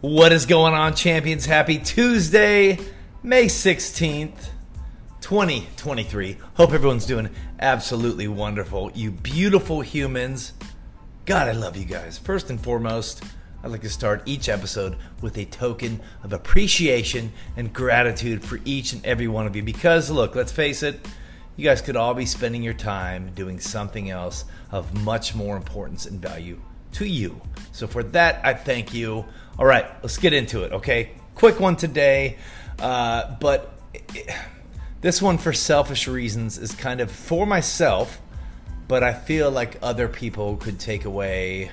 What is going on, champions? Happy Tuesday, May 16th, 2023. Hope everyone's doing absolutely wonderful. You beautiful humans. God, I love you guys. First and foremost, I'd like to start each episode with a token of appreciation and gratitude for each and every one of you. Because, look, let's face it, you guys could all be spending your time doing something else of much more importance and value to you. So, for that, I thank you. All right, let's get into it, okay? Quick one today, uh, but it, this one, for selfish reasons, is kind of for myself, but I feel like other people could take away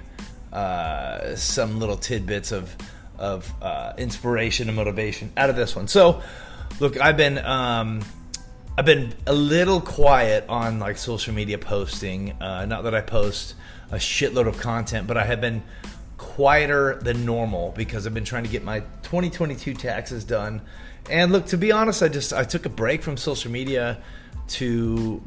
uh, some little tidbits of, of uh, inspiration and motivation out of this one. So, look, I've been. Um, I've been a little quiet on like social media posting. Uh, not that I post a shitload of content, but I have been quieter than normal because I've been trying to get my 2022 taxes done. And look, to be honest, I just I took a break from social media to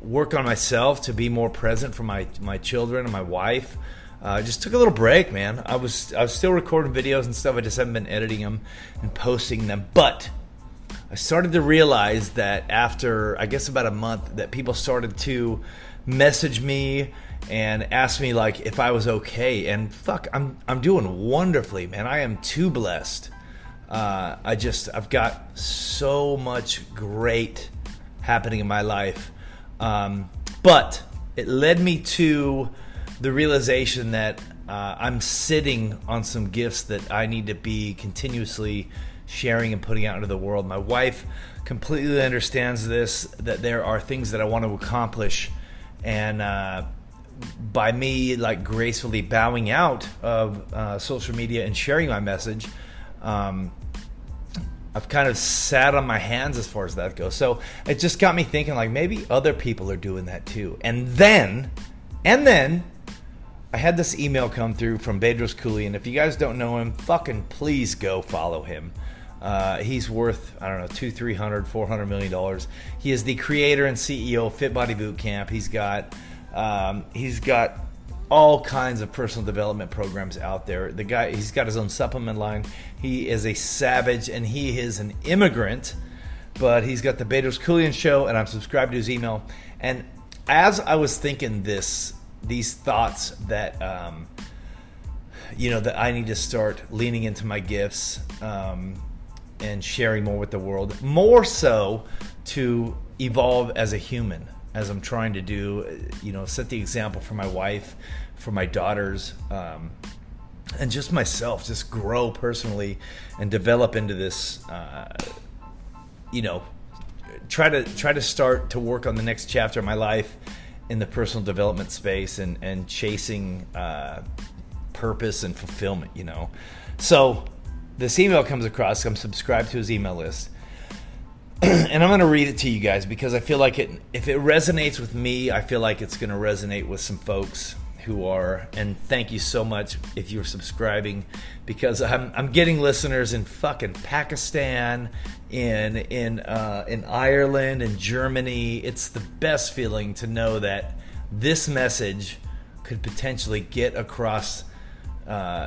work on myself, to be more present for my my children and my wife. Uh, I uh, just took a little break, man. I was I was still recording videos and stuff. I just haven't been editing them and posting them. But I started to realize that after I guess about a month that people started to message me and asked me like if I was okay. And fuck, I'm I'm doing wonderfully, man. I am too blessed. Uh, I just I've got so much great happening in my life, um, but it led me to the realization that uh, I'm sitting on some gifts that I need to be continuously sharing and putting out into the world. My wife completely understands this that there are things that I want to accomplish, and uh, by me like gracefully bowing out of uh, social media and sharing my message, um, I've kind of sat on my hands as far as that goes. So it just got me thinking like maybe other people are doing that too. And then, and then I had this email come through from Bedros and If you guys don't know him, fucking please go follow him. Uh, he's worth I don't know two, three hundred, four hundred million dollars. He is the creator and CEO of Fit Body Boot Camp. He's got um, he's got all kinds of personal development programs out there. The guy, he's got his own supplement line. He is a savage and he is an immigrant, but he's got the Bedros Keuilian show, and I'm subscribed to his email. And as I was thinking this, these thoughts that, um, you know, that I need to start leaning into my gifts um, and sharing more with the world, more so to evolve as a human as I'm trying to do, you know, set the example for my wife, for my daughters, um, and just myself, just grow personally and develop into this, uh, you know, try to try to start to work on the next chapter of my life in the personal development space and and chasing uh, purpose and fulfillment. You know, so this email comes across. I'm subscribed to his email list and I'm going to read it to you guys because I feel like it if it resonates with me, I feel like it's going to resonate with some folks who are and thank you so much if you're subscribing because I'm I'm getting listeners in fucking Pakistan, in in uh, in Ireland and Germany. It's the best feeling to know that this message could potentially get across uh,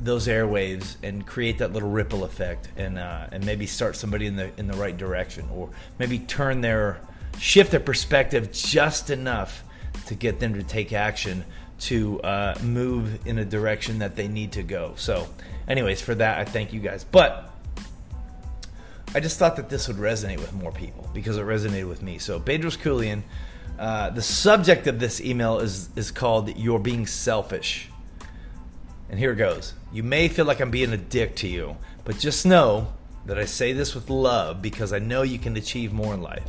those airwaves and create that little ripple effect and uh, and maybe start somebody in the in the right direction or maybe turn their shift their perspective just enough to get them to take action to uh, move in a direction that they need to go. So, anyways, for that I thank you guys. But I just thought that this would resonate with more people because it resonated with me. So, Bedros Keuilian, uh, the subject of this email is is called "You're Being Selfish." And here it goes. You may feel like I'm being a dick to you, but just know that I say this with love because I know you can achieve more in life.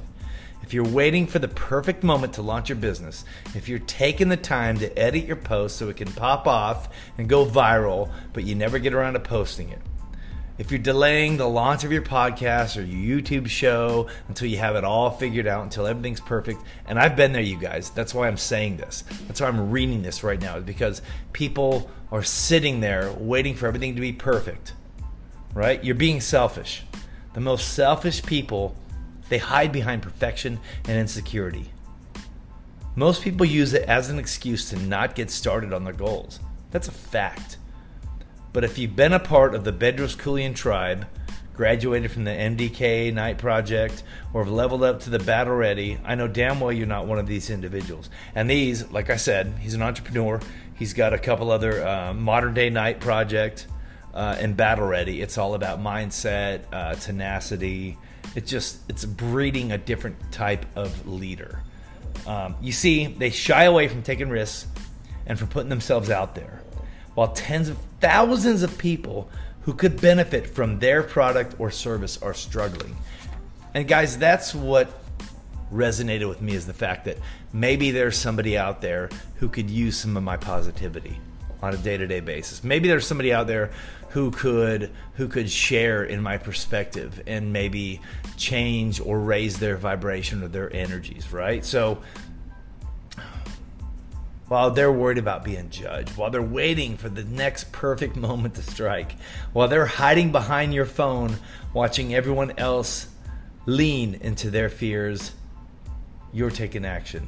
If you're waiting for the perfect moment to launch your business, if you're taking the time to edit your post so it can pop off and go viral, but you never get around to posting it, if you're delaying the launch of your podcast or your YouTube show until you have it all figured out, until everything's perfect, and I've been there, you guys. That's why I'm saying this. That's why I'm reading this right now, is because people are sitting there waiting for everything to be perfect, right? You're being selfish. The most selfish people, they hide behind perfection and insecurity. Most people use it as an excuse to not get started on their goals. That's a fact. But if you've been a part of the Bedros Keuilian tribe, graduated from the MDK Knight Project, or have leveled up to the Battle Ready, I know damn well you're not one of these individuals. And these, like I said, he's an entrepreneur. He's got a couple other uh, modern day Knight project uh, and Battle Ready. It's all about mindset, uh, tenacity. It's just it's breeding a different type of leader. Um, you see, they shy away from taking risks and from putting themselves out there, while tens of thousands of people who could benefit from their product or service are struggling. And guys, that's what resonated with me is the fact that maybe there's somebody out there who could use some of my positivity on a day-to-day basis. Maybe there's somebody out there who could who could share in my perspective and maybe change or raise their vibration or their energies, right? So while they're worried about being judged, while they're waiting for the next perfect moment to strike, while they're hiding behind your phone watching everyone else lean into their fears, you're taking action.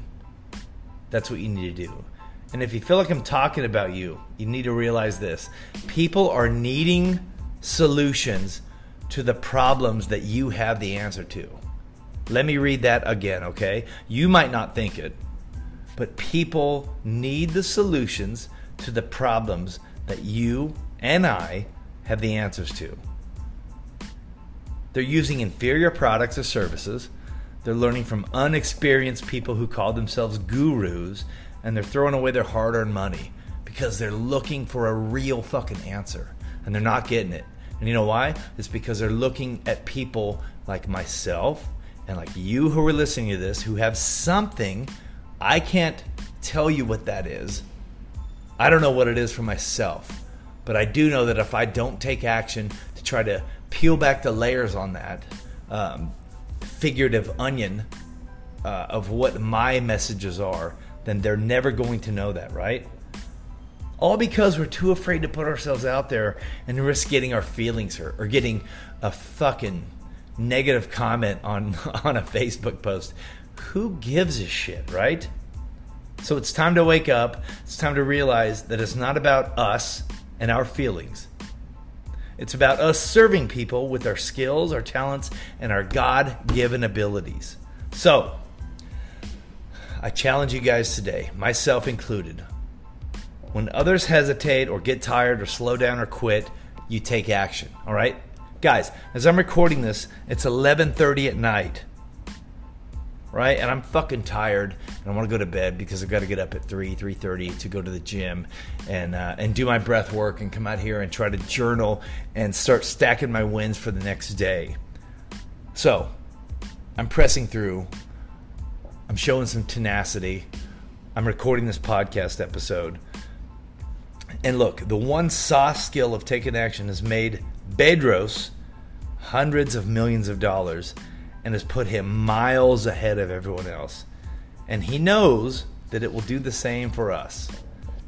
That's what you need to do. And if you feel like I'm talking about you, you need to realize this people are needing solutions to the problems that you have the answer to. Let me read that again, okay? You might not think it, but people need the solutions to the problems that you and I have the answers to. They're using inferior products or services. They're learning from unexperienced people who call themselves gurus and they're throwing away their hard earned money because they're looking for a real fucking answer and they're not getting it. And you know why? It's because they're looking at people like myself and like you who are listening to this who have something. I can't tell you what that is. I don't know what it is for myself. But I do know that if I don't take action to try to peel back the layers on that um, figurative onion uh, of what my messages are, then they're never going to know that, right? All because we're too afraid to put ourselves out there and risk getting our feelings hurt or getting a fucking negative comment on on a Facebook post. Who gives a shit, right? So it's time to wake up. It's time to realize that it's not about us and our feelings. It's about us serving people with our skills, our talents, and our God given abilities. So, I challenge you guys today, myself included. When others hesitate or get tired or slow down or quit, you take action, all right? Guys, as I'm recording this, it's 11:30 at night. Right? And I'm fucking tired and I want to go to bed because I've got to get up at 3, 3:30 to go to the gym and uh, and do my breath work and come out here and try to journal and start stacking my wins for the next day. So, I'm pressing through I'm showing some tenacity. I'm recording this podcast episode. And look, the one soft skill of taking action has made Bedros hundreds of millions of dollars and has put him miles ahead of everyone else. And he knows that it will do the same for us.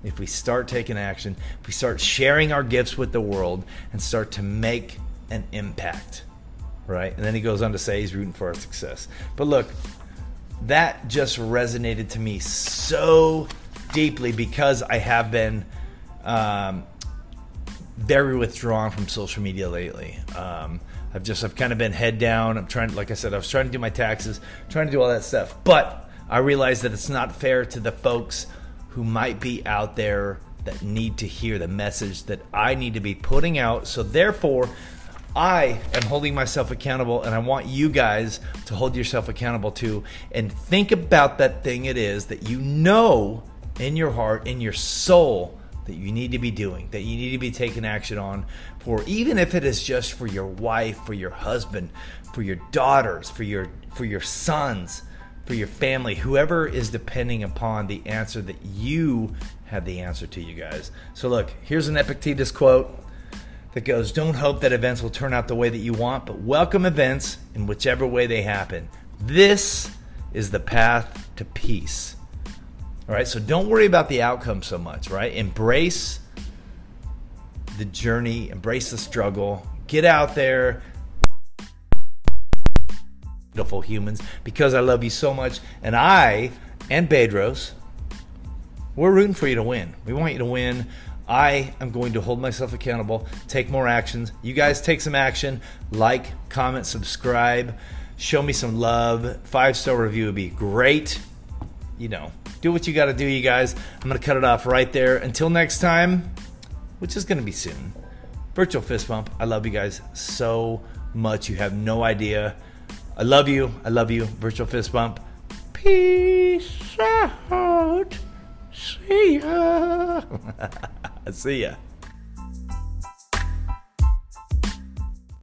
If we start taking action, if we start sharing our gifts with the world and start to make an impact, right? And then he goes on to say he's rooting for our success. But look, that just resonated to me so deeply because I have been um, very withdrawn from social media lately. Um, I've just I've kind of been head down. I'm trying, like I said, I was trying to do my taxes, trying to do all that stuff, but I realize that it's not fair to the folks who might be out there that need to hear the message that I need to be putting out. So therefore, I am holding myself accountable, and I want you guys to hold yourself accountable too. And think about that thing it is that you know in your heart, in your soul, that you need to be doing, that you need to be taking action on for, even if it is just for your wife, for your husband, for your daughters, for your for your sons, for your family, whoever is depending upon the answer that you have the answer to, you guys. So look, here's an Epictetus quote that goes Don't hope that events will turn out the way that you want, but welcome events in whichever way they happen. This is the path to peace. All right, so don't worry about the outcome so much, right? Embrace the journey, embrace the struggle, get out there. Beautiful humans, because I love you so much. And I and Bedros, we're rooting for you to win. We want you to win. I am going to hold myself accountable, take more actions. You guys take some action, like, comment, subscribe, show me some love. Five star review would be great. You know, do what you got to do, you guys. I'm going to cut it off right there. Until next time, which is going to be soon. Virtual fist bump. I love you guys so much. You have no idea. I love you. I love you. Virtual fist bump. Peace out. See ya. See ya.